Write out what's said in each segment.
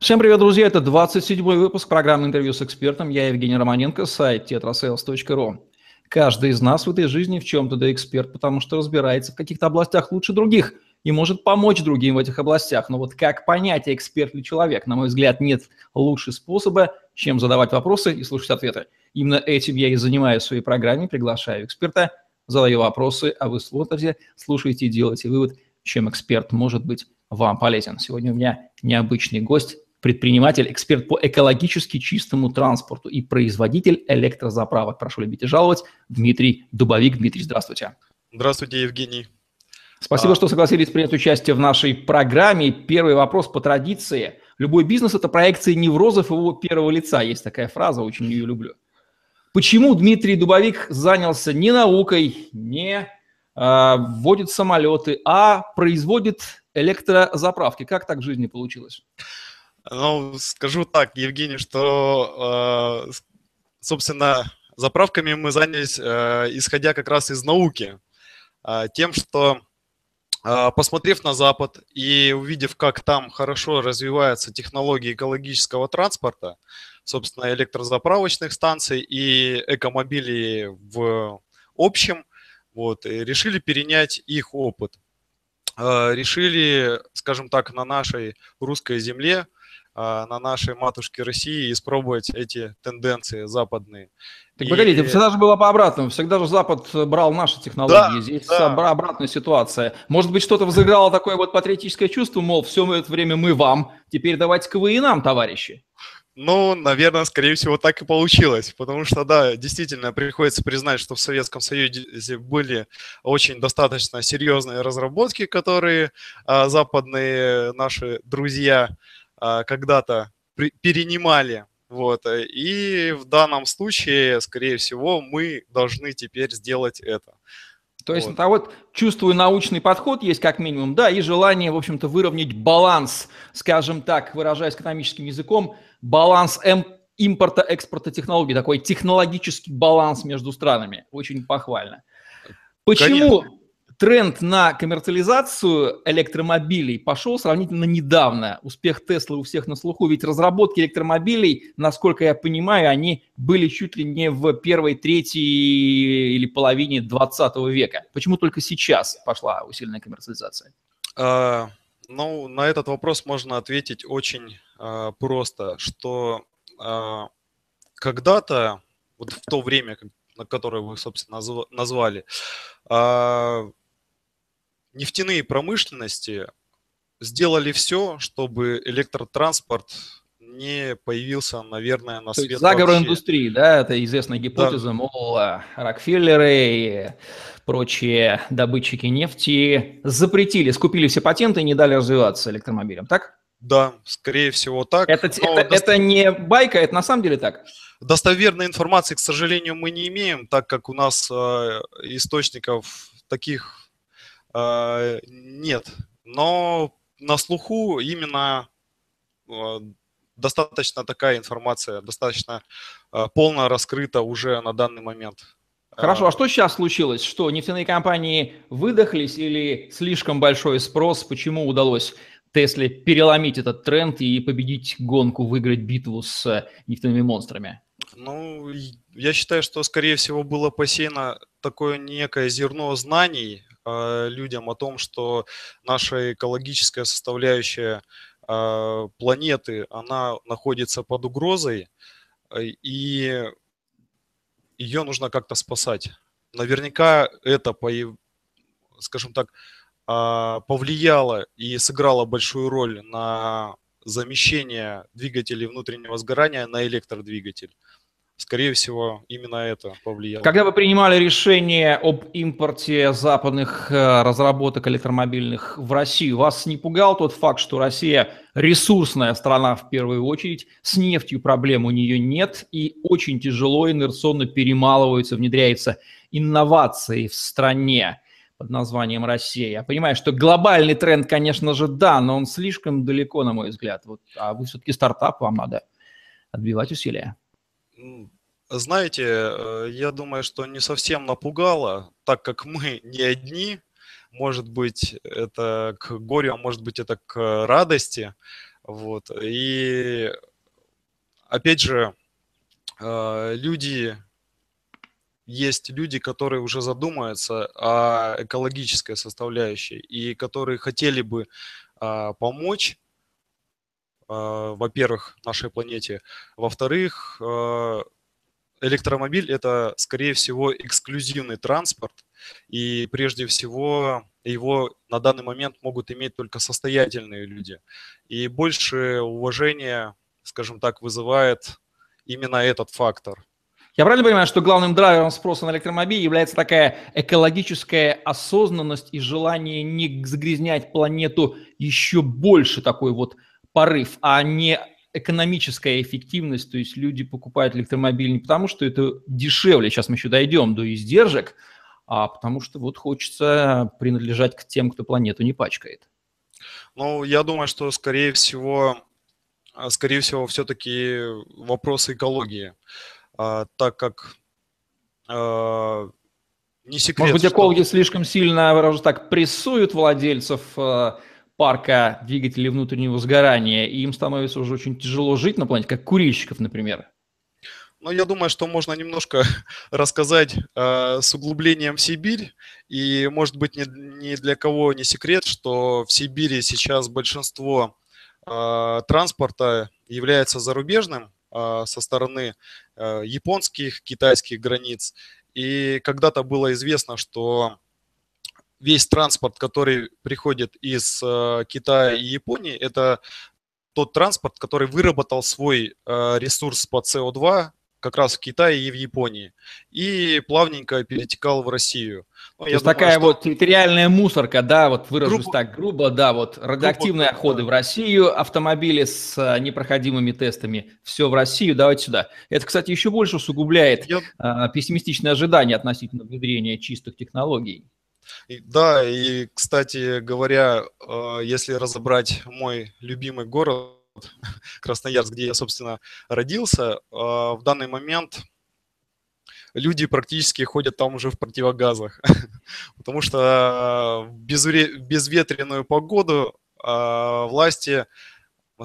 Всем привет, друзья! Это 27-й выпуск программы «Интервью с экспертом». Я Евгений Романенко, сайт tetrasales.ru. Каждый из нас в этой жизни в чем-то да эксперт, потому что разбирается в каких-то областях лучше других и может помочь другим в этих областях. Но вот как понять, эксперт ли человек? На мой взгляд, нет лучше способа, чем задавать вопросы и слушать ответы. Именно этим я и занимаюсь в своей программе, приглашаю эксперта, задаю вопросы, а вы смотрите, слушаете и делаете вывод, чем эксперт может быть вам полезен. Сегодня у меня необычный гость, предприниматель, эксперт по экологически чистому транспорту и производитель электрозаправок. Прошу любить и жаловать, Дмитрий Дубовик. Дмитрий, здравствуйте. Здравствуйте, Евгений. Спасибо, а... что согласились принять участие в нашей программе. Первый вопрос по традиции. Любой бизнес – это проекция неврозов его первого лица. Есть такая фраза, очень ее люблю. Почему Дмитрий Дубовик занялся не наукой, не э, вводит самолеты, а производит электрозаправки? Как так в жизни получилось? Ну, скажу так, Евгений, что, э, собственно, заправками мы занялись, э, исходя как раз из науки. Э, тем, что посмотрев на Запад и увидев, как там хорошо развиваются технологии экологического транспорта, собственно, электрозаправочных станций и экомобилей в общем, вот, решили перенять их опыт. Решили, скажем так, на нашей русской земле на нашей матушке России испробовать эти тенденции западные. Так погодите, и... всегда же было по обратному. Всегда же Запад брал наши технологии. Да, Здесь да. обратная ситуация. Может быть, что-то взыграло такое вот патриотическое чувство, мол, все это время мы вам, теперь давайте-ка вы и нам, товарищи. Ну, наверное, скорее всего, так и получилось, потому что, да, действительно, приходится признать, что в Советском Союзе были очень достаточно серьезные разработки, которые а, западные наши друзья а, когда-то перенимали. Вот. Э, и в данном случае, скорее всего, мы должны теперь сделать это. То есть, вот. а вот чувствую научный подход есть как минимум, да, и желание, в общем-то, выровнять баланс, скажем так, выражаясь экономическим языком, баланс М импорта, экспорта технологий, такой технологический баланс между странами. Очень похвально. Почему, Конечно тренд на коммерциализацию электромобилей пошел сравнительно недавно. Успех Теслы у всех на слуху, ведь разработки электромобилей, насколько я понимаю, они были чуть ли не в первой, третьей или половине 20 века. Почему только сейчас пошла усиленная коммерциализация? А, ну, на этот вопрос можно ответить очень а, просто, что а, когда-то, вот в то время, на которое вы, собственно, назвали, а, нефтяные промышленности сделали все, чтобы электротранспорт не появился, наверное, на свет. Заговор вообще. индустрии, да, это известная гипотеза, да. мол, Рокфеллеры и прочие добытчики нефти запретили, скупили все патенты и не дали развиваться электромобилям, так? Да, скорее всего так. Это, это, дост... это не байка, это на самом деле так? Достоверной информации, к сожалению, мы не имеем, так как у нас э, источников таких нет, но на слуху именно э, достаточно такая информация, достаточно э, полно раскрыта уже на данный момент. Хорошо, а что сейчас случилось? Что нефтяные компании выдохлись или слишком большой спрос? Почему удалось Тесле переломить этот тренд и победить гонку, выиграть битву с нефтяными монстрами? Ну, я считаю, что, скорее всего, было посеяно такое некое зерно знаний людям о том, что наша экологическая составляющая а, планеты, она находится под угрозой, а, и ее нужно как-то спасать. Наверняка это, скажем так, повлияло и сыграло большую роль на замещение двигателей внутреннего сгорания на электродвигатель. Скорее всего, именно это повлияло. Когда вы принимали решение об импорте западных э, разработок электромобильных в Россию, вас не пугал тот факт, что Россия ресурсная страна в первую очередь, с нефтью проблем у нее нет, и очень тяжело инерционно перемалываются, внедряются инновации в стране под названием Россия. Я понимаю, что глобальный тренд, конечно же, да, но он слишком далеко, на мой взгляд. Вот, а вы все-таки стартап, вам надо отбивать усилия. Знаете, э, я думаю, что не совсем напугало, так как мы не одни. Может быть, это к горю, а может быть, это к радости. Вот. И опять же, э, люди, есть люди, которые уже задумаются о экологической составляющей и которые хотели бы а, помочь, во-первых, нашей планете, во-вторых, а, электромобиль – это, скорее всего, эксклюзивный транспорт, и прежде всего его на данный момент могут иметь только состоятельные люди. И больше уважения, скажем так, вызывает именно этот фактор. Я правильно понимаю, что главным драйвером спроса на электромобиль является такая экологическая осознанность и желание не загрязнять планету еще больше такой вот порыв, а не экономическая эффективность, то есть люди покупают электромобиль не потому, что это дешевле, сейчас мы еще дойдем до издержек, а потому что вот хочется принадлежать к тем, кто планету не пачкает. Ну, я думаю, что, скорее всего, а, скорее всего, все-таки вопрос экологии, а, так как а, не секрет, Может быть, экологи что... слишком сильно, выражу так, прессуют владельцев парка двигателей внутреннего сгорания, и им становится уже очень тяжело жить на планете, как курильщиков, например. Ну, я думаю, что можно немножко рассказать э, с углублением в Сибирь. И, может быть, ни, ни для кого не секрет, что в Сибири сейчас большинство э, транспорта является зарубежным э, со стороны э, японских, китайских границ. И когда-то было известно, что весь транспорт, который приходит из э, Китая и Японии, это тот транспорт, который выработал свой э, ресурс по СО2 как раз в Китае и в Японии, и плавненько перетекал в Россию. Ну, То есть думаю, такая что... вот территориальная мусорка, да, вот выражусь грубо... так грубо, да, вот радиоактивные грубо... отходы в Россию, автомобили с а, непроходимыми тестами, все в Россию, давайте сюда. Это, кстати, еще больше усугубляет Я... а, пессимистичные ожидания относительно внедрения чистых технологий. Да, и, кстати говоря, а, если разобрать мой любимый город, Красноярск, где я, собственно, родился, а, в данный момент люди практически ходят там уже в противогазах, потому что в безветренную погоду власти,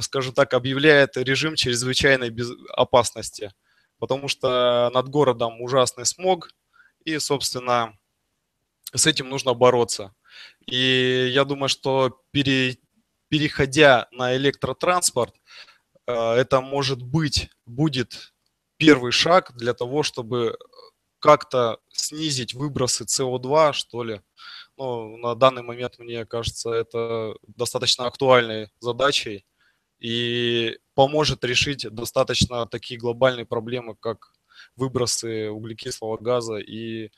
скажем так, объявляют режим чрезвычайной опасности, потому что над городом ужасный смог, и, собственно, с этим нужно бороться. И я думаю, что пере, переходя на электротранспорт, э, это может быть, будет первый шаг для того, чтобы как-то снизить выбросы СО2, что ли. Ну, на данный момент, мне кажется, это достаточно актуальной задачей и поможет решить достаточно такие глобальные проблемы, как выбросы углекислого газа и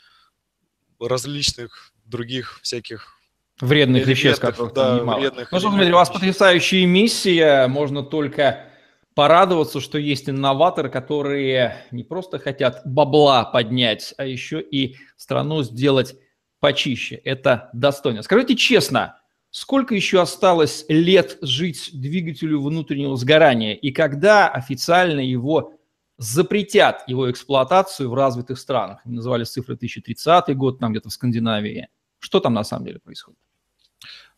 различных других всяких Вредных веществ, которых да, немало. Вредных ну что, Дмитрий, у вас потрясающая миссия. Можно только порадоваться, что есть инноваторы, которые не просто хотят бабла поднять, а еще и страну сделать почище. Это достойно. Скажите честно, сколько еще осталось лет жить двигателю внутреннего сгорания и когда официально его запретят, его эксплуатацию в развитых странах? Называли цифры 2030 год, там где-то в Скандинавии. Что там на самом деле происходит?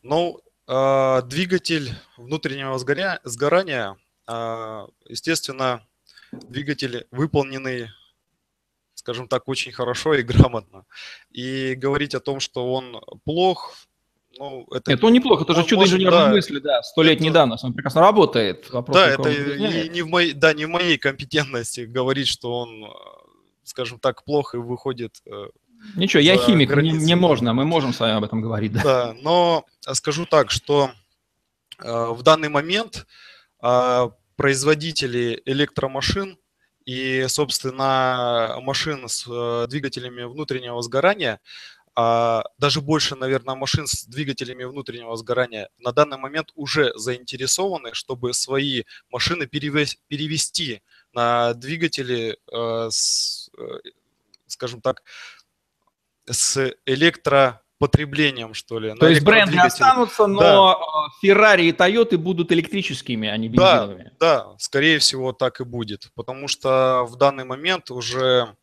Ну, э, двигатель внутреннего сгоря, сгорания, э, естественно, двигатель выполненный, скажем так, очень хорошо и грамотно. И говорить о том, что он плох, ну, это, это он неплохо, это же чудо инженерной да, мысли, да, столетней это, давности, он прекрасно работает. Вопрос, да, это не, не в моей, да, не в моей компетентности говорить, что он, скажем так, плохо и выходит э, Ничего, я химик, не, не можно, мы можем с вами об этом говорить. Да, да но скажу так, что э, в данный момент э, производители электромашин и, собственно, машин с э, двигателями внутреннего сгорания, э, даже больше, наверное, машин с двигателями внутреннего сгорания на данный момент уже заинтересованы, чтобы свои машины перевести на двигатели, э, с, э, скажем так, с электропотреблением, что ли. То есть бренды останутся, но да. Ferrari и Toyota будут электрическими, а не бензиновыми. Да, да, скорее всего так и будет, потому что в данный момент уже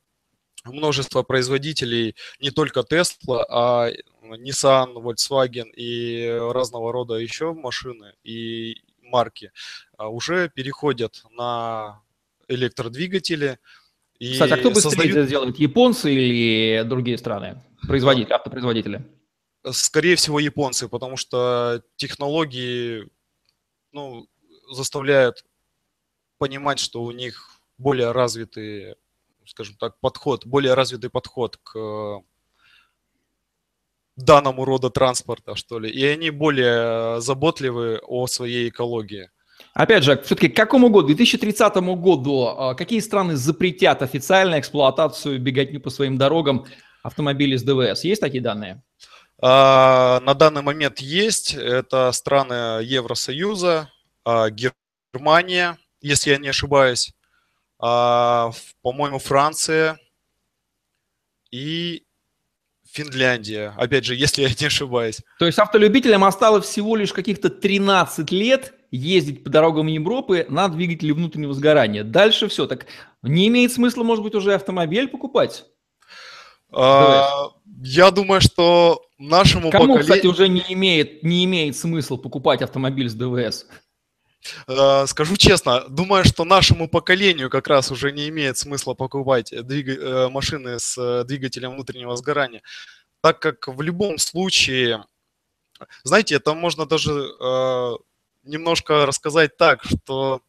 множество производителей, не только Tesla, а Nissan, Volkswagen и разного рода еще машины, и марки уже переходят на электродвигатели. И Кстати, а кто быстрее создают... это делает, японцы или другие страны, производители, автопроизводители? Скорее всего, японцы, потому что технологии ну, заставляют понимать, что у них более развитый, скажем так, подход, более развитый подход к данному рода транспорта, что ли, и они более заботливы о своей экологии. Опять же, все-таки к какому году? 2030 году а, какие страны запретят официально эксплуатацию беготню по своим дорогам автомобилей с ДВС? Есть такие данные? А, на данный момент есть. Это страны Евросоюза, а, Германия, если я не ошибаюсь, по-моему, Франция и Финляндия. Опять же, если я не ошибаюсь. То есть автолюбителям осталось всего лишь каких-то 13 лет ездить по дорогам Европы на двигателе внутреннего сгорания. Дальше все. Так не имеет смысла, может быть, уже автомобиль покупать? А, я думаю, что нашему Кому, поколению... кстати, уже не имеет, не имеет смысла покупать автомобиль с ДВС? А, скажу честно, думаю, что нашему поколению как раз уже не имеет смысла покупать двиг... Э, машины с э, двигателем внутреннего сгорания, так как в любом случае, знаете, это можно даже э, немножко рассказать так, что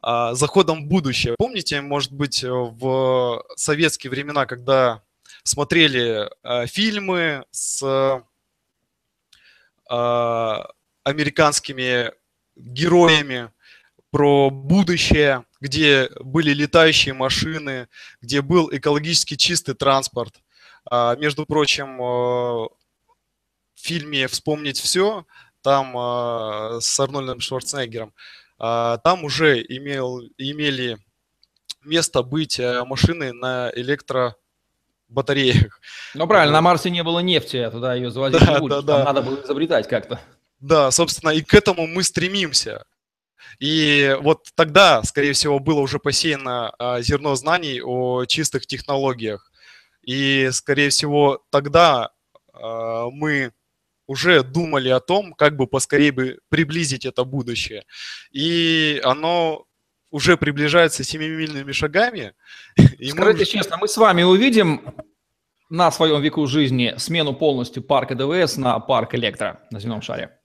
а, заходом в будущее. Помните, может быть, в советские времена, когда смотрели а, фильмы с а, американскими героями про будущее, где были летающие машины, где был экологически чистый транспорт. Между прочим, в фильме «Вспомнить все» там э, с Арнольдом Шварценеггером, э, там уже имел, имели место быть э, машины на электробатареях. Ну правильно, на Марсе не было нефти, а туда ее завозить да, не будешь, да, да. надо было изобретать как-то. Да, собственно, и к этому мы стремимся. И вот тогда, скорее всего, было уже посеяно а, зерно знаний о чистых технологиях. И, скорее всего, тогда а, мы уже думали о том, как бы поскорее бы приблизить это будущее. И оно уже приближается семимильными шагами. И Скажите мы... честно, мы с вами увидим на своем веку жизни смену полностью парка ДВС на парк электро на земном шаре?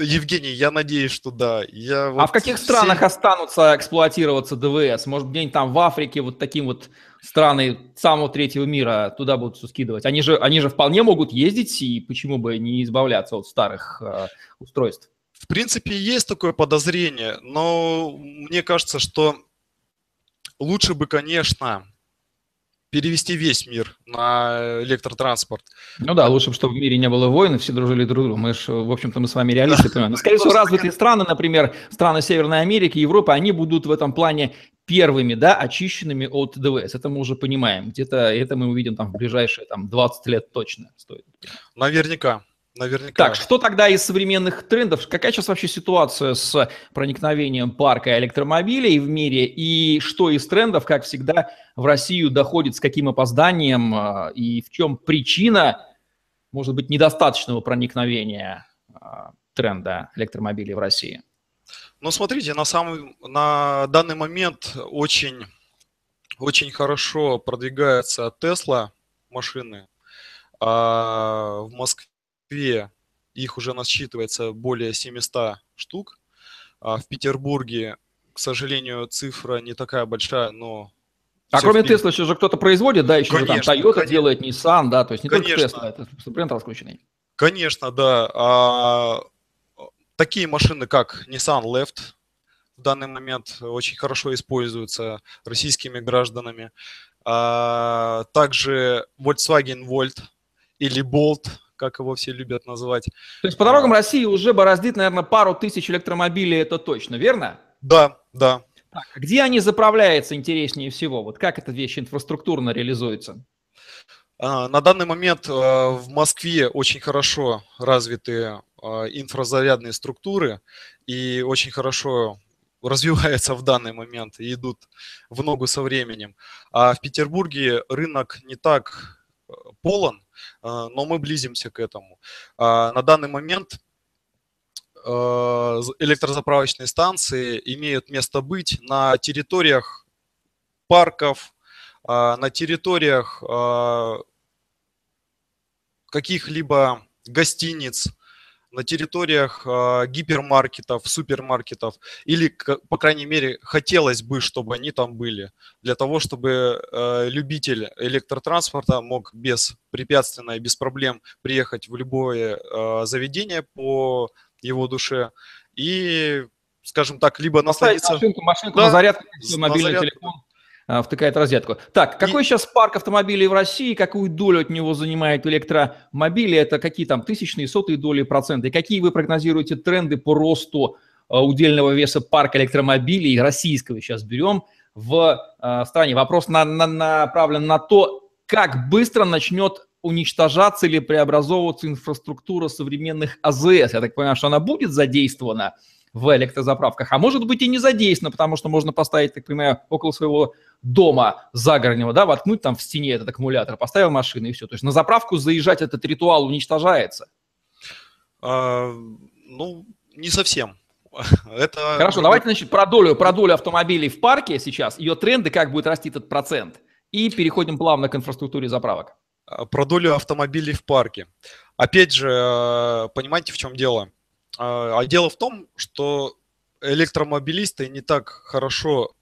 Евгений, я надеюсь, что да. Я а вот а в каких все... странах останутся эксплуатироваться ДВС? Может, где-нибудь там в Африке вот таким вот страны самого третьего мира туда будут скидывать? Они же, они же вполне могут ездить, и почему бы не избавляться от старых э, устройств? В принципе, есть такое подозрение, но мне кажется, что лучше бы, конечно, перевести весь мир на электротранспорт. Ну да, лучше, чтобы в мире не было войн, и все дружили друг другу. Мы же, в общем-то, мы с вами реалисты, понимаем. Но, скорее всего, развитые страны, например, страны Северной Америки, Европы, они будут в этом плане первыми, да, очищенными от ДВС. Это мы уже понимаем. Где-то это мы увидим там в ближайшие там 20 лет точно стоит. Наверняка. Наверняка. Так, что тогда из современных трендов? Какая сейчас вообще ситуация с проникновением парка электромобилей в мире? И что из трендов, как всегда, в Россию доходит с каким опозданием? А, и в чем причина, может быть, недостаточного проникновения а, тренда электромобилей в России? Ну, смотрите, на, самый, на данный момент очень, очень хорошо продвигается Tesla машины. А в Москве Москве их уже насчитывается более 700 штук. А в Петербурге, к сожалению, цифра не такая большая, но... А кроме Тесла еще же кто-то производит, да, еще конечно, же там Toyota конечно. делает, Nissan, да, то есть не конечно. только Tesla, это бренд раскрученный. Конечно, да. А, такие машины, как Nissan Left, в данный момент очень хорошо используются российскими гражданами. А, также Volkswagen Volt или Bolt, как его все любят называть. То есть по дорогам а, России уже бороздит, наверное, пару тысяч электромобилей, это точно, верно? Да, да. Так, а где они заправляются интереснее всего? Вот как эта вещь инфраструктурно реализуется? А, на данный момент в Москве очень хорошо развиты инфразарядные структуры и очень хорошо развиваются в данный момент и идут в ногу со временем. А в Петербурге рынок не так полон, а, но мы близимся к этому. А, на данный момент электрозаправочные станции имеют место быть на территориях парков, на территориях каких-либо гостиниц, на территориях э, гипермаркетов, супермаркетов, или, по крайней мере, хотелось бы, чтобы они там были, для того, чтобы э, любитель электротранспорта мог беспрепятственно и без проблем приехать в любое э, заведение по его душе и, скажем так, либо насладиться... Машинку, машинку да, на зарядку, мобильный на зарядку. телефон а, втыкает розетку. Так, какой и... сейчас парк автомобилей в России, какую долю от него занимает электромобили, это какие там тысячные, сотые доли процента, и какие вы прогнозируете тренды по росту а, удельного веса парка электромобилей, российского сейчас берем, в э, стране? Вопрос на, на, направлен на то, как быстро начнет уничтожаться или преобразовываться инфраструктура современных АЗС. Я так понимаю, что она будет задействована в электрозаправках, а может быть и не задействована, потому что можно поставить, так понимаю, около своего дома загороднего, да, воткнуть там в стене этот аккумулятор, поставил машину и все. То есть на заправку заезжать этот ритуал уничтожается. А, ну, не совсем. Это... Хорошо, давайте, значит, про долю, про долю автомобилей в парке сейчас, ее тренды, как будет расти этот процент. И переходим плавно к инфраструктуре заправок. А, про долю автомобилей в парке. Опять же, э, понимаете, в чем дело? А, а дело в том, что электромобилисты не так хорошо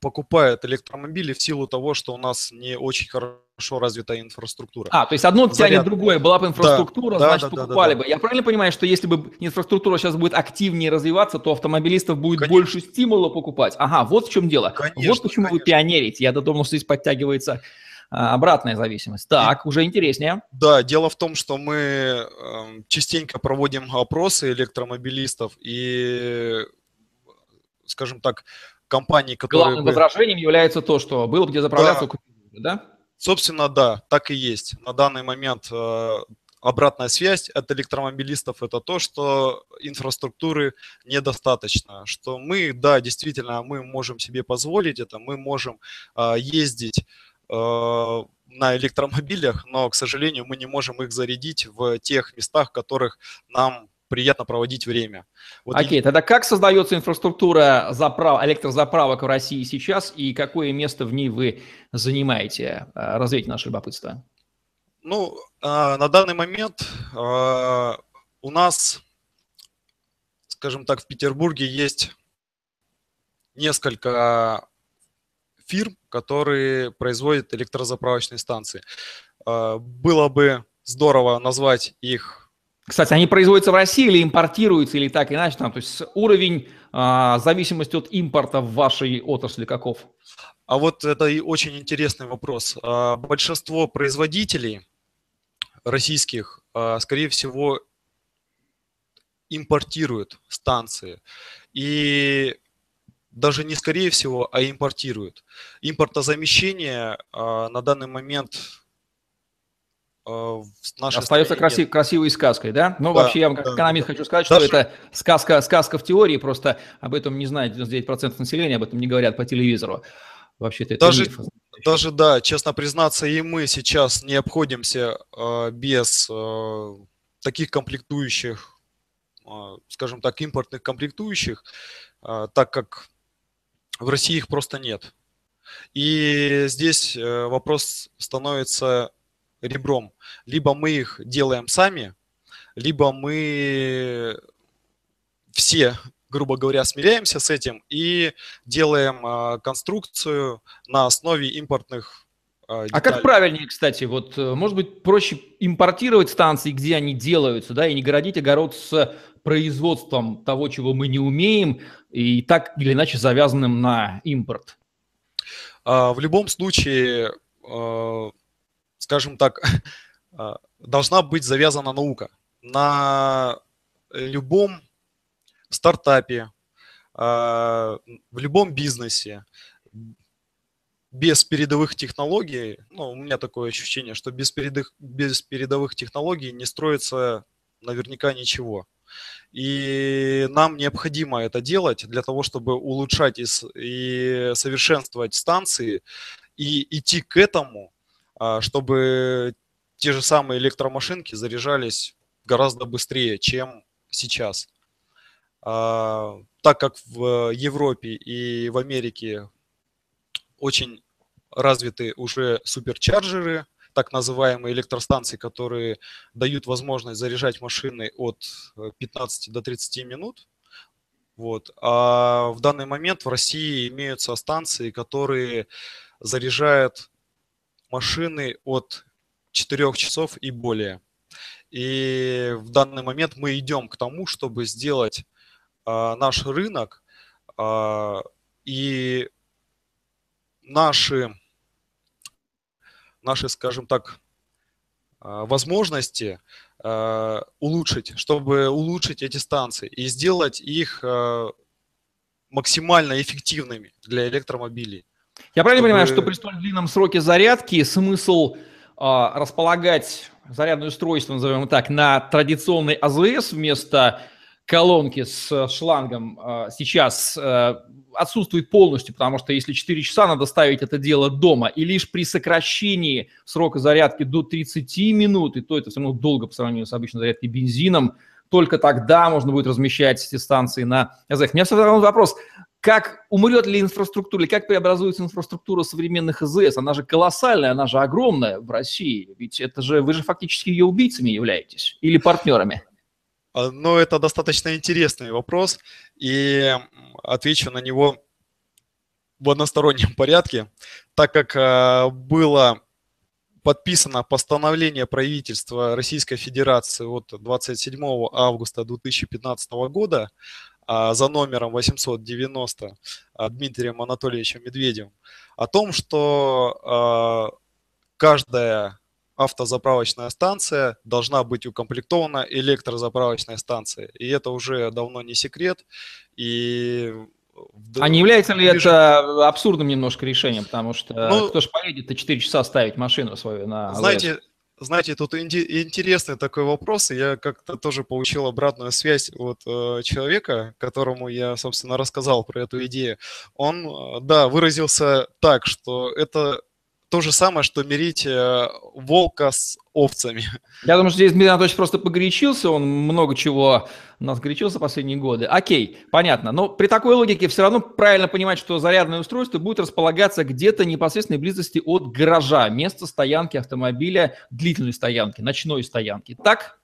покупают электромобили в силу того, что у нас не очень хорошо развитая инфраструктура. А, то есть одно Заряд. тянет другое. Была бы инфраструктура, да, значит, да, покупали да, да, бы. Я правильно понимаю, что если бы инфраструктура сейчас будет активнее развиваться, то автомобилистов будет конечно. больше стимула покупать? Ага, вот в чем дело. Конечно, вот почему конечно. вы пионерите. Я додумал, что здесь подтягивается обратная зависимость. Так, уже интереснее. Да, дело в том, что мы э, частенько проводим опросы электромобилистов и, скажем так, компании, которые... Главным бы... возражением является то, что было где заправляться, да. да? Собственно, да, так и есть. На данный момент э, обратная связь от электромобилистов – это то, что инфраструктуры недостаточно, что мы, да, действительно, мы можем себе позволить это, мы можем э, ездить на электромобилях, но, к сожалению, мы не можем их зарядить в тех местах, в которых нам приятно проводить время. Вот Окей, и... тогда как создается инфраструктура заправ... электрозаправок в России сейчас и какое место в ней вы занимаете? А, развейте наше любопытство. Ну, а, на данный момент у нас, скажем так, в Петербурге есть несколько фирм, которые производят электрозаправочные станции. Было бы здорово назвать их кстати, они производятся в России или импортируются, или так иначе? Там, то есть уровень а, зависимости от импорта в вашей отрасли каков? А вот это и очень интересный вопрос. А, большинство производителей российских, а, скорее всего, импортируют станции. И даже не скорее всего, а импортируют. Импортозамещение а, на данный момент Э, в нашей Остается красив, красивой сказкой, да? Ну, да, вообще, я вам как да, экономист да. хочу сказать, что Даже... это сказка, сказка в теории, просто об этом не знает 99% населения, об этом не говорят по телевизору. Вообще-то это даже, миф. даже, да, честно признаться, и мы сейчас не обходимся э, без э, таких комплектующих, э, скажем так, импортных комплектующих, э, так как в России их просто нет. И здесь э, вопрос становится ребром. Либо мы их делаем сами, либо мы все, грубо говоря, смиряемся с этим и делаем э, конструкцию на основе импортных э, А как правильнее, кстати, вот э, может быть проще импортировать станции, где они делаются, да, и не городить огород с производством того, чего мы не умеем, и так или иначе завязанным на импорт? А, в любом случае скажем так, а, должна быть завязана наука. На любом стартапе, а, в любом бизнесе без передовых технологий, ну, у меня такое ощущение, что без, передовых, без передовых технологий не строится наверняка ничего. И нам необходимо это делать для того, чтобы улучшать и, и совершенствовать станции и идти к этому а, чтобы те же самые электромашинки заряжались гораздо быстрее, чем сейчас. А, так как в Европе и в Америке очень развиты уже суперчарджеры, так называемые электростанции, которые дают возможность заряжать машины от 15 э, до 30 минут. Вот. А в данный момент в России имеются станции, которые заряжают машины от 4 часов и более. И в данный момент мы идем к тому, чтобы сделать а, наш рынок а, и наши, наши, скажем так, а, возможности а, улучшить, чтобы улучшить эти станции и сделать их а, максимально эффективными для электромобилей. Я правильно чтобы... понимаю, что при столь длинном сроке зарядки смысл э, располагать зарядное устройство, назовем так, на традиционный АЗС вместо колонки с шлангом э, сейчас э, отсутствует полностью, потому что если 4 часа надо ставить это дело дома, и лишь при сокращении срока зарядки до 30 минут, и то это все равно долго по сравнению с обычной зарядкой бензином, только тогда можно будет размещать эти станции на АЗС. У меня все равно вопрос, как умрет ли инфраструктура, или как преобразуется инфраструктура современных АЗС? Она же колоссальная, она же огромная в России. Ведь это же вы же фактически ее убийцами являетесь или партнерами. А, Но это достаточно интересный вопрос, и отвечу на него в одностороннем порядке, так как а, было подписано постановление правительства Российской Федерации от 27 августа 2015 года а, за номером 890 а, Дмитрием Анатольевичем Медведевым о том, что каждая автозаправочная станция должна быть укомплектована электрозаправочной станцией. И это уже давно не секрет. И а не является ли это абсурдным немножко решением? Потому что ну, кто же поедет-то 4 часа ставить машину свою на Знаете, знаете, тут интересный такой вопрос, я как-то тоже получил обратную связь от э, человека, которому я, собственно, рассказал про эту идею. Он, э, да, выразился так, что это то же самое, что мирить э, волка с овцами. Я думаю, что здесь Дмитрий Анатольевич просто погорячился, он много чего у нас горячился последние годы. Окей, понятно. Но при такой логике все равно правильно понимать, что зарядное устройство будет располагаться где-то непосредственной близости от гаража, места стоянки автомобиля, длительной стоянки, ночной стоянки. Так?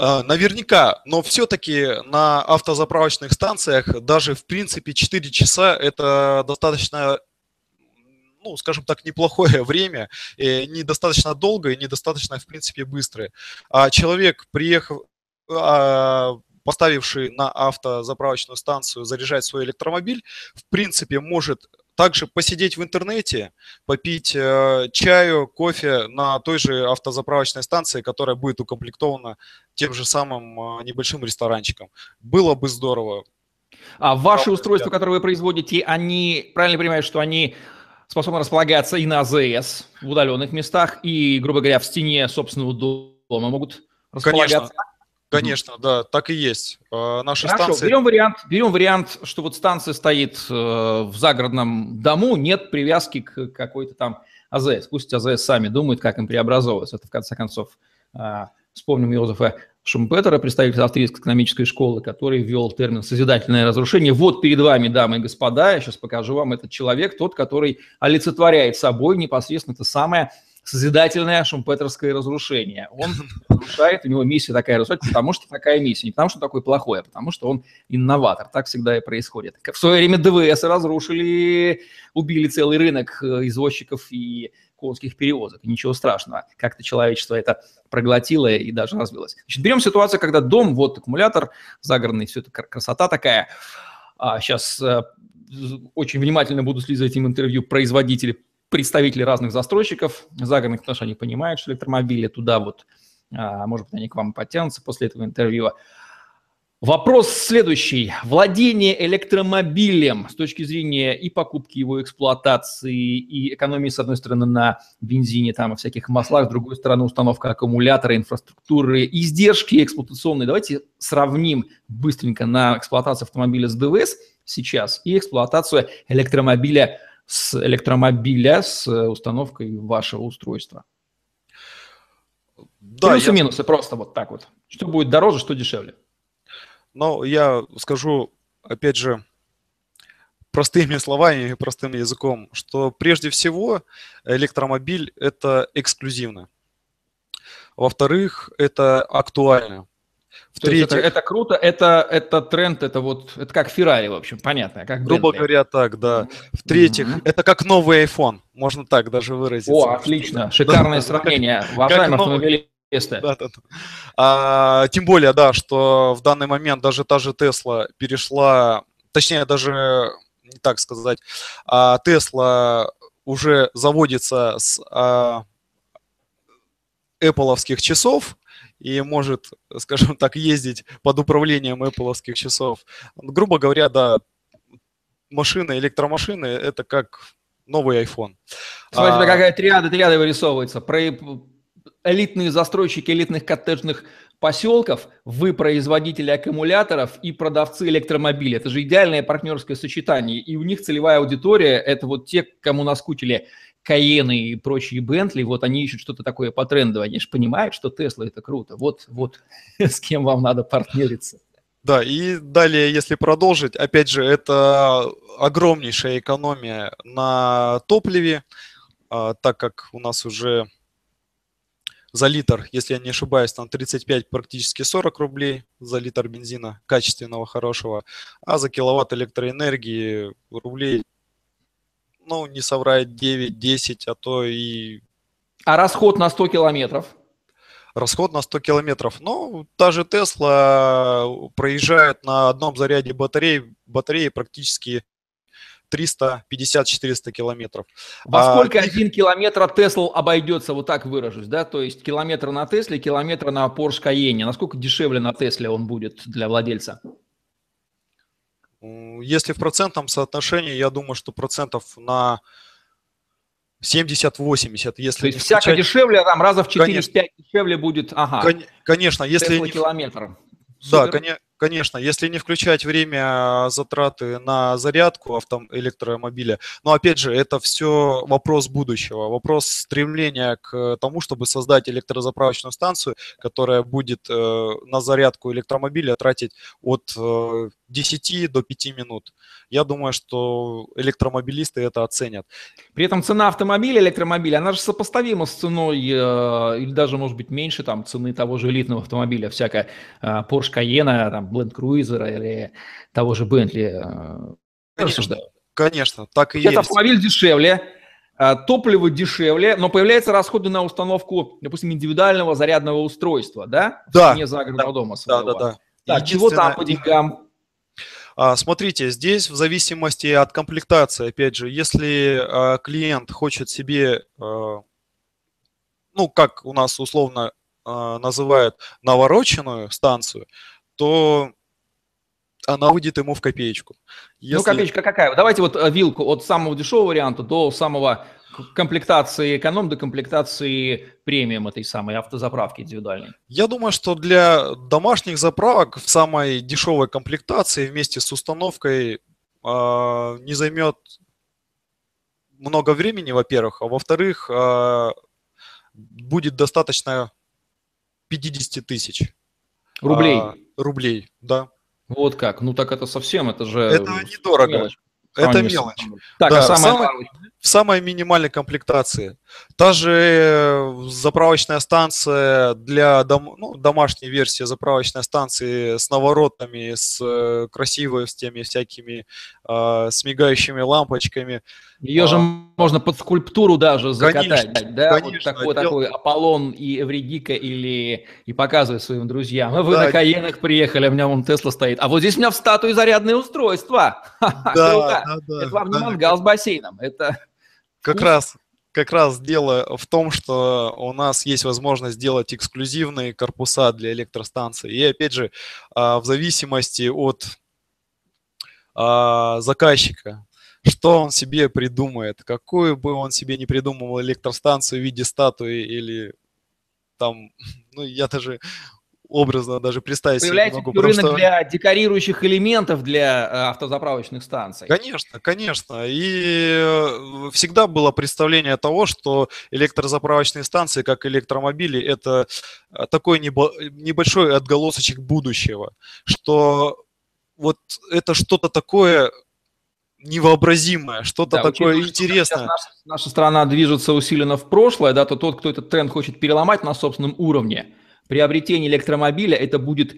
А, наверняка, но все-таки на автозаправочных станциях даже в принципе 4 часа это достаточно ну, скажем так, неплохое время, недостаточно долгое, недостаточно, в принципе, быстрое. А человек, приехав, а, поставивший на автозаправочную станцию заряжать свой электромобиль, в принципе, может также посидеть в интернете, попить э, чаю, кофе на той же автозаправочной станции, которая будет укомплектована тем же самым э, небольшим ресторанчиком. Было бы здорово. А ваши устройства, которые вы производите, они, правильно понимаю, что они способны располагаться и на АЗС в удаленных местах, и, грубо говоря, в стене собственного дома могут располагаться. Конечно. Конечно, да, так и есть. А, наши Хорошо, станции... берем вариант, берем вариант, что вот станция стоит э, в загородном дому, нет привязки к какой-то там АЗС. Пусть АЗС сами думают, как им преобразовываться. Это, в конце концов, э, вспомним Йозефа Шумпетера, представитель австрийской экономической школы, который ввел термин «созидательное разрушение». Вот перед вами, дамы и господа, я сейчас покажу вам этот человек, тот, который олицетворяет собой непосредственно это самое созидательное шумпетерское разрушение. Он разрушает, у него миссия такая разрушать, потому что такая миссия. Не потому что такой плохой, а потому что он инноватор. Так всегда и происходит. В свое время ДВС разрушили, убили целый рынок э, извозчиков и конских перевозок. Ничего страшного. Как-то человечество это проглотило и даже развилось. Значит, берем ситуацию, когда дом, вот аккумулятор загородный, все это красота такая. А сейчас э, очень внимательно буду следить за этим интервью производители, представители разных застройщиков загородных, потому что они понимают, что электромобили туда вот, а, может быть, они к вам подтянутся после этого интервью. Вопрос следующий. Владение электромобилем с точки зрения и покупки его эксплуатации, и экономии, с одной стороны, на бензине, там, и всяких маслах, с другой стороны, установка аккумулятора, инфраструктуры, издержки эксплуатационные. Давайте сравним быстренько на эксплуатацию автомобиля с ДВС сейчас и эксплуатацию электромобиля с электромобиля с установкой вашего устройства. Да, Плюсы-минусы я... просто вот так вот. Что будет дороже, что дешевле? Но я скажу, опять же, простыми словами и простым языком, что прежде всего электромобиль – это эксклюзивно. Во-вторых, это актуально. В-третьих, это, это круто, это, это тренд, это вот, это как Феррари, в общем, понятно, как Грубо говоря, так, да. В-третьих, mm-hmm. это как новый iPhone, можно так даже выразиться. О, отлично, шикарное сравнение, уважаемые автомобилисты. Да, да, да. А, тем более, да, что в данный момент даже та же Tesla перешла, точнее, даже не так сказать, а Tesla уже заводится с а, Apple часов, и может, скажем так, ездить под управлением Apple часов. Грубо говоря, да, машины, электромашины – это как новый iPhone. Смотрите, а... какая триада, триада вырисовывается. Про элитные застройщики элитных коттеджных поселков, вы производители аккумуляторов и продавцы электромобилей. Это же идеальное партнерское сочетание. И у них целевая аудитория – это вот те, кому наскучили Каены и прочие Бентли, вот они ищут что-то такое по тренду, они же понимают, что Тесла это круто. Вот, вот с кем вам надо партнериться. Да, и далее, если продолжить, опять же, это огромнейшая экономия на топливе, а, так как у нас уже за литр, если я не ошибаюсь, там 35, практически 40 рублей за литр бензина качественного, хорошего, а за киловатт электроэнергии рублей ну, не соврать, 9-10, а то и... А расход на 100 километров? Расход на 100 километров. Ну, та же Тесла проезжает на одном заряде батареи, батареи практически 350-400 километров. Во а, сколько один километр от Тесла обойдется, вот так выражусь, да? То есть километр на Тесле, километр на Porsche Cayenne. Насколько дешевле на Тесле он будет для владельца? Если в процентном соотношении, я думаю, что процентов на 70-80. Если То есть всяко включать... дешевле, там раза в 4-5 дешевле будет, ага. Конечно, если... Тесла не... километр. Да, конечно. Конечно, если не включать время а, затраты на зарядку авто электромобиля, но опять же, это все вопрос будущего, вопрос стремления к тому, чтобы создать электрозаправочную станцию, которая будет э, на зарядку электромобиля тратить от э, 10 до 5 минут. Я думаю, что электромобилисты это оценят. При этом цена автомобиля, электромобиля, она же сопоставима с ценой, э, или даже, может быть, меньше там, цены того же элитного автомобиля, всякая э, Porsche Cayenne, там, Land Cruiser или того же Bentley. Э, конечно, конечно, так и Этот есть. автомобиль дешевле, э, топливо дешевле, но появляются расходы на установку, допустим, индивидуального зарядного устройства, да? Да. Не загородного да, дома своего. Да, да, да. Так, чего там по деньгам? А, смотрите, здесь в зависимости от комплектации, опять же, если а, клиент хочет себе, а, ну, как у нас условно называют, навороченную станцию, то она выйдет ему в копеечку. Ну, если... Ну, копеечка какая? Давайте вот э, вилку от самого дешевого варианта до самого комплектации эконом до комплектации премиум этой самой автозаправки индивидуальной? Я думаю, что для домашних заправок в самой дешевой комплектации вместе с установкой э, не займет много времени, во-первых, а во-вторых, э, будет достаточно 50 тысяч. Рублей? Э, рублей, да. Вот как. Ну так это совсем, это же... Это недорого. Мелочь. Это мелочь. Так, да, а самое... Самый, в самой минимальной комплектации. Та же э, заправочная станция для дом, ну, домашней версии заправочной станции с наворотами, с э, красивой, с теми всякими э, с мигающими лампочками. Ее а, же можно под скульптуру даже закатать, конечно, да? Конечно, вот такой, дел... такой Аполлон и Эвредика или и показывать своим друзьям. Вы да, на Каенах приехали, у меня вон Тесла стоит. А вот здесь у меня в статуе зарядное устройство. Да, да, да, это вам не мангал с бассейном, это как раз, как раз дело в том, что у нас есть возможность сделать эксклюзивные корпуса для электростанций. И опять же, а, в зависимости от а, заказчика, что он себе придумает, какую бы он себе не придумывал электростанцию в виде статуи или там, ну я даже образно даже представить Появляется себе не могу. рынок что... для декорирующих элементов для э, автозаправочных станций. Конечно, конечно. И э, всегда было представление того, что электрозаправочные станции, как электромобили, это э, такой небольшой отголосочек будущего, что вот это что-то такое невообразимое, что-то да, такое учитывая, интересное. Наша, наша страна движется усиленно в прошлое, да, то тот, кто этот тренд хочет переломать на собственном уровне, приобретение электромобиля, это будет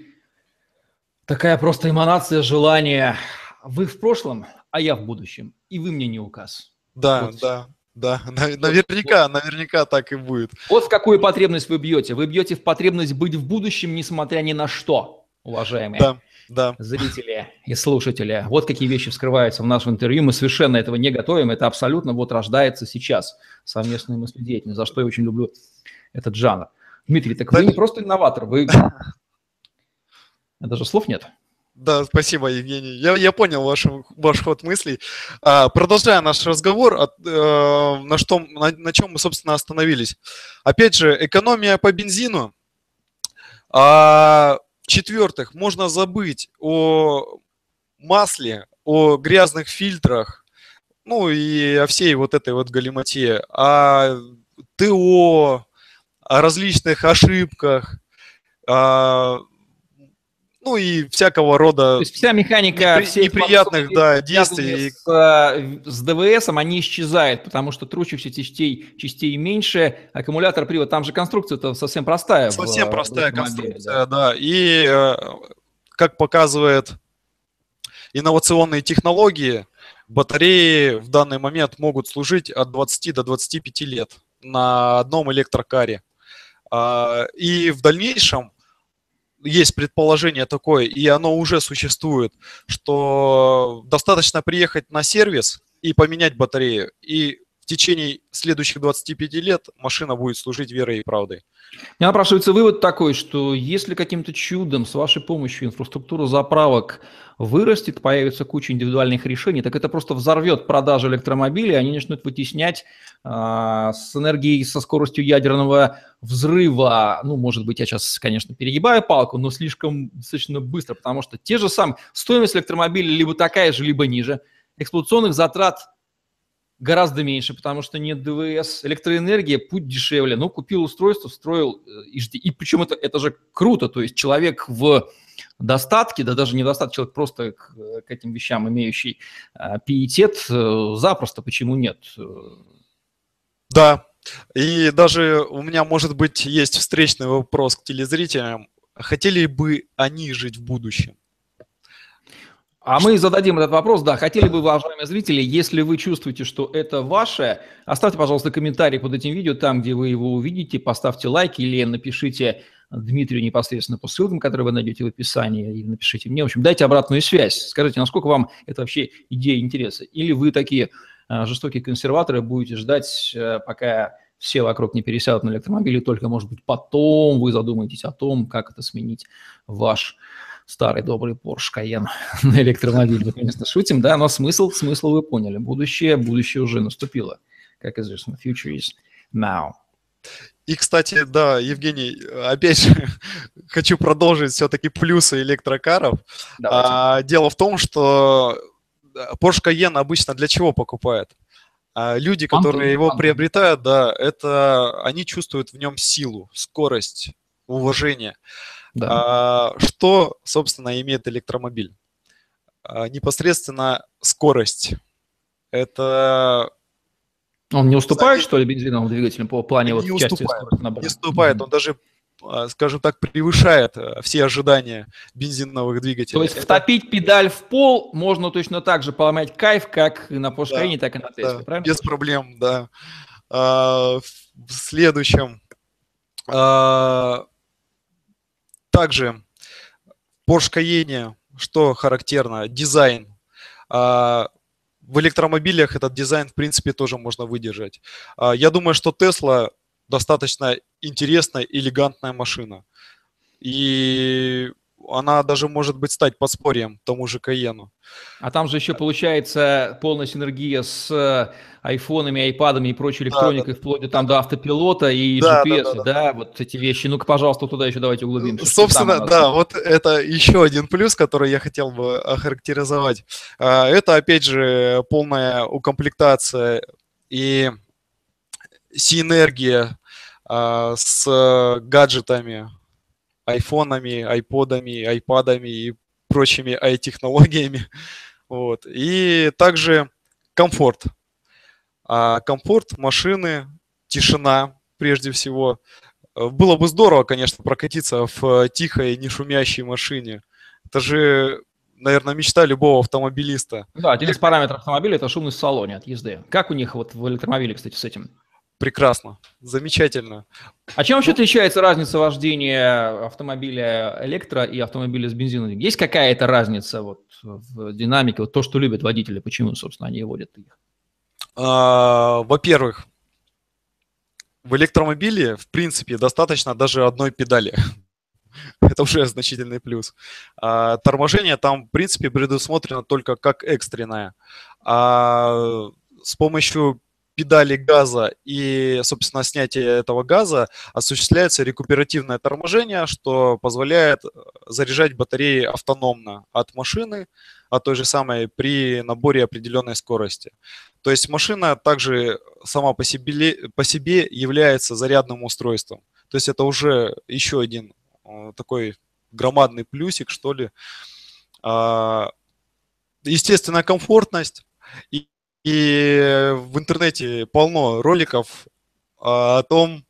такая просто эманация желания. Вы в прошлом, а я в будущем, и вы мне не указ. Да, вот. да. Да, наверняка, наверняка так и будет. Вот в какую потребность вы бьете. Вы бьете в потребность быть в будущем, несмотря ни на что, уважаемые. Да да. зрители и слушатели. Вот какие вещи вскрываются в нашем интервью. Мы совершенно этого не готовим. Это абсолютно вот рождается сейчас совместная мыследеятельность, за что я очень люблю этот жанр. Дмитрий, так да. вы не просто инноватор, вы... Даже слов нет. Да, спасибо, Евгений. Я, я понял ваш, ваш ход мыслей. А, продолжая наш разговор, от, э, на, что, на, на чем мы, собственно, остановились. Опять же, экономия по бензину. А, в-четвертых, можно забыть о масле, о грязных фильтрах, ну и о всей вот этой вот галиматье, о ТО, о различных ошибках, ну и всякого рода То есть вся механика непри, всех неприятных да, действий. С, э, с ДВСом они исчезают, потому что трущихся частей, частей меньше, аккумулятор, привод, там же конструкция-то совсем простая. Совсем в, простая в конструкция, да. да. И э, как показывает инновационные технологии, батареи в данный момент могут служить от 20 до 25 лет на одном электрокаре. А, и в дальнейшем есть предположение такое, и оно уже существует, что достаточно приехать на сервис и поменять батарею, и течение следующих 25 лет машина будет служить верой и правдой. Меня напрашивается вывод такой, что если каким-то чудом с вашей помощью инфраструктура заправок вырастет, появится куча индивидуальных решений, так это просто взорвет продажи электромобилей, они начнут вытеснять а, с энергией, со скоростью ядерного взрыва, ну, может быть, я сейчас, конечно, перегибаю палку, но слишком достаточно быстро, потому что те же самые, стоимость электромобиля либо такая же, либо ниже, эксплуатационных затрат гораздо меньше, потому что нет ДВС, электроэнергия, путь дешевле. Ну, купил устройство, встроил э, и жди. И причем это, это же круто, то есть человек в достатке, да даже не достаток, человек просто к, к этим вещам имеющий а, пиетет, запросто, почему нет? Да, и даже у меня, может быть, есть встречный вопрос к телезрителям. Хотели бы они жить в будущем? А мы зададим этот вопрос, да. Хотели бы, уважаемые зрители, если вы чувствуете, что это ваше, оставьте, пожалуйста, комментарий под этим видео, там, где вы его увидите, поставьте лайк или напишите Дмитрию непосредственно по ссылкам, которые вы найдете в описании, или напишите мне. В общем, дайте обратную связь. Скажите, насколько вам это вообще идея интереса? Или вы такие э, жестокие консерваторы будете ждать, э, пока все вокруг не пересядут на электромобили, только, может быть, потом вы задумаетесь о том, как это сменить ваш старый добрый Porsche Cayenne на электромобиль. Мы, конечно, шутим, да, но смысл, смысл вы поняли. Будущее, будущее уже наступило. Как известно, future is now. И, кстати, да, Евгений, опять же, хочу продолжить все-таки плюсы электрокаров. А, дело в том, что Porsche Cayenne обычно для чего покупают? А люди, которые его приобретают, да, это они чувствуют в нем силу, скорость, уважение. Да. А, что, собственно, имеет электромобиль? А, непосредственно скорость. Это... Он не уступает, что ли, бензиновым двигателям по плане вот части уступает, Не уступает, он даже а, скажем так, превышает э, все ожидания бензиновых двигателей. То есть Это... втопить педаль в пол можно точно так же поломать кайф, как на Porsche да, так и на Tesla, да, правильно? Без проблем, да. А, в следующем а, также Porsche Cayenne, что характерно, дизайн. А, в электромобилях этот дизайн, в принципе, тоже можно выдержать. А, я думаю, что Tesla достаточно интересная, элегантная машина. И она даже может быть стать подспорьем тому же Каену. А там же еще получается полная синергия с э, айфонами, айпадами и прочей электроникой, да, вплоть до, там, до автопилота и да, GPS, да, да, да. да, вот эти вещи. Ну-ка, пожалуйста, туда еще давайте углубимся. Собственно, да, вот это еще один плюс, который я хотел бы охарактеризовать. А, это, опять же, полная укомплектация и синергия а, с гаджетами, айфонами, айподами, айпадами и прочими ай-технологиями. Вот. И также комфорт. А комфорт машины, тишина прежде всего. Было бы здорово, конечно, прокатиться в тихой, не шумящей машине. Это же, наверное, мечта любого автомобилиста. Да, один из параметров автомобиля – это шумность в салоне от езды. Как у них вот в электромобиле, кстати, с этим? Прекрасно, замечательно. А чем вообще отличается разница вождения автомобиля электро и автомобиля с бензином? Есть какая-то разница вот в динамике, вот то, что любят водители, почему, собственно, они водят их? А, во-первых, в электромобиле, в принципе, достаточно даже одной педали. Это уже значительный плюс. А, торможение там, в принципе, предусмотрено только как экстренное. А с помощью педали газа и, собственно, снятие этого газа осуществляется рекуперативное торможение, что позволяет э, заряжать батареи автономно от машины, от той же самой при наборе определенной скорости. То есть машина также сама по себе, по себе является зарядным устройством. То есть это уже еще один э, такой громадный плюсик, что ли. А, естественная комфортность и и в интернете полно роликов а, о том,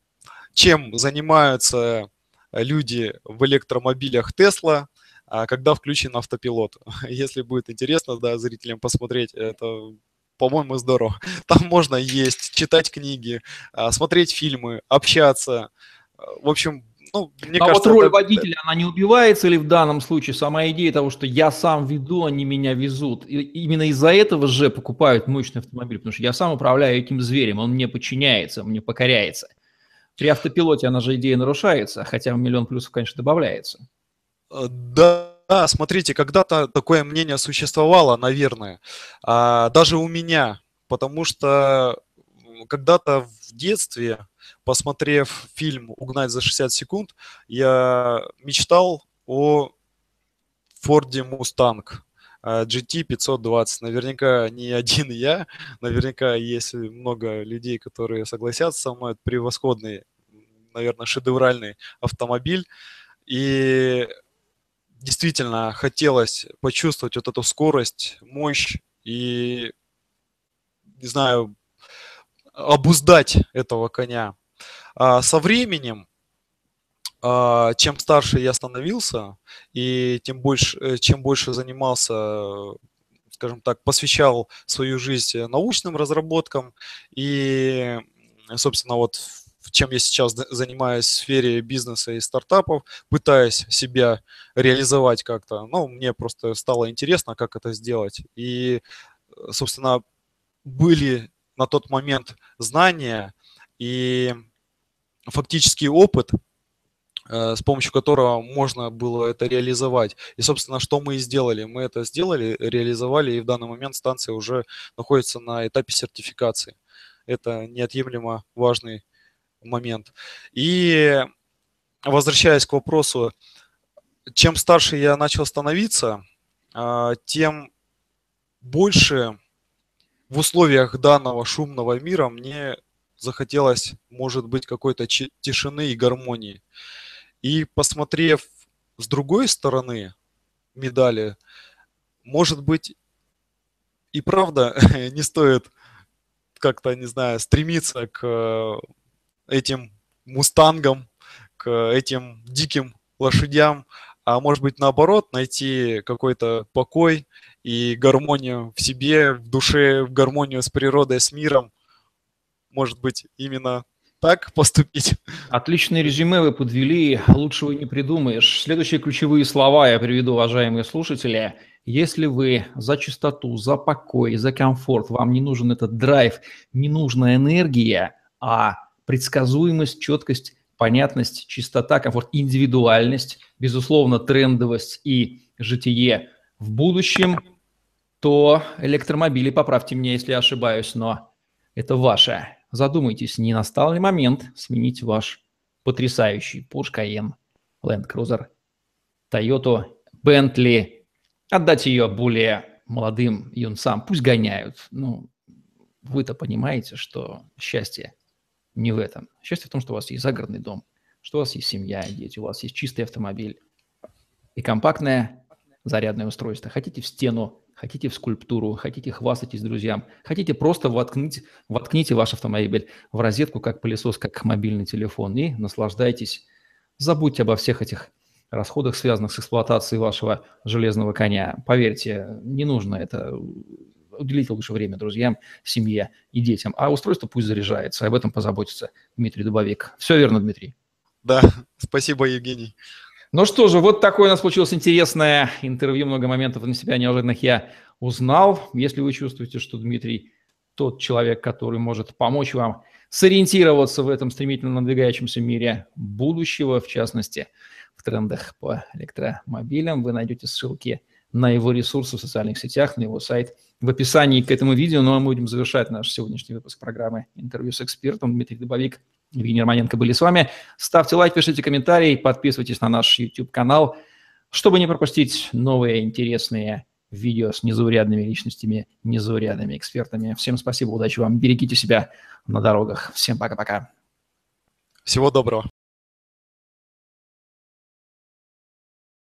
чем занимаются люди в электромобилях Tesla, а, когда включен автопилот. Если будет интересно, да, зрителям посмотреть, это, по-моему, здорово. Там можно есть, читать книги, а, смотреть фильмы, общаться. В общем, ну, мне а кажется, вот роль это... водителя, она не убивается или в данном случае сама идея того, что я сам веду, они меня везут. И именно из-за этого же покупают мощный автомобиль, потому что я сам управляю этим зверем, он мне подчиняется, мне покоряется. При автопилоте она же идея нарушается, хотя миллион плюсов, конечно, добавляется. Э, да, да, смотрите, когда-то такое мнение существовало, наверное, а, даже у меня, потому что когда-то в детстве посмотрев фильм «Угнать за 60 секунд», я мечтал о Форде Мустанг. GT 520. Наверняка не один я, наверняка есть много людей, которые согласятся со мной. Это превосходный, наверное, шедевральный автомобиль. И действительно хотелось почувствовать вот эту скорость, мощь и, не знаю, обуздать этого коня. А со временем, а, чем старше я становился, и тем больше, э, чем больше занимался, скажем так, посвящал свою жизнь научным разработкам, и, собственно, вот чем я сейчас занимаюсь в сфере бизнеса и стартапов, пытаясь себя реализовать как-то. Ну, мне просто стало интересно, как это сделать. И, собственно, были на тот момент знания и фактический опыт, э, с помощью которого можно было это реализовать. И, собственно, что мы и сделали. Мы это сделали, реализовали, и в данный момент станция уже находится на этапе сертификации. Это неотъемлемо важный момент. И возвращаясь к вопросу, чем старше я начал становиться, э, тем больше в условиях данного шумного мира мне захотелось, может быть, какой-то тишины и гармонии. И посмотрев с другой стороны медали, может быть, и правда не стоит как-то, не знаю, стремиться к э, этим мустангам, к этим диким лошадям, а может быть наоборот найти какой-то покой и гармонию в себе, в душе, в гармонию с природой, с миром, может быть, именно так поступить. Отличное резюме вы подвели, лучшего не придумаешь. Следующие ключевые слова я приведу, уважаемые слушатели. Если вы за чистоту, за покой, за комфорт, вам не нужен этот драйв, не нужна энергия, а предсказуемость, четкость, понятность, чистота, комфорт, индивидуальность, безусловно, трендовость и житие в будущем, то электромобили, поправьте меня, если я ошибаюсь, но это ваше. Задумайтесь, не настал ли момент сменить ваш потрясающий Porsche Cayenne, Land Cruiser, Toyota, Bentley, отдать ее более молодым юнцам, пусть гоняют. Ну, вы-то понимаете, что счастье не в этом. Счастье в том, что у вас есть загородный дом, что у вас есть семья дети, у вас есть чистый автомобиль и компактное зарядное устройство. Хотите в стену, хотите в скульптуру, хотите хвастайтесь друзьям, хотите просто воткнуть, воткните ваш автомобиль в розетку, как пылесос, как мобильный телефон, и наслаждайтесь. Забудьте обо всех этих расходах, связанных с эксплуатацией вашего железного коня. Поверьте, не нужно это уделите лучше время друзьям, семье и детям. А устройство пусть заряжается. Об этом позаботится Дмитрий Дубовик. Все верно, Дмитрий? Да, спасибо, Евгений. Ну что же, вот такое у нас получилось интересное интервью. Много моментов на себя неожиданных я узнал. Если вы чувствуете, что Дмитрий тот человек, который может помочь вам сориентироваться в этом стремительно надвигающемся мире будущего, в частности, в трендах по электромобилям, вы найдете ссылки на его ресурсы в социальных сетях, на его сайт в описании к этому видео. Ну а мы будем завершать наш сегодняшний выпуск программы «Интервью с экспертом». Дмитрий Дубовик, Евгений Романенко были с вами. Ставьте лайк, пишите комментарии, подписывайтесь на наш YouTube-канал, чтобы не пропустить новые интересные видео с незаурядными личностями, незаурядными экспертами. Всем спасибо, удачи вам, берегите себя на дорогах. Всем пока-пока. Всего доброго.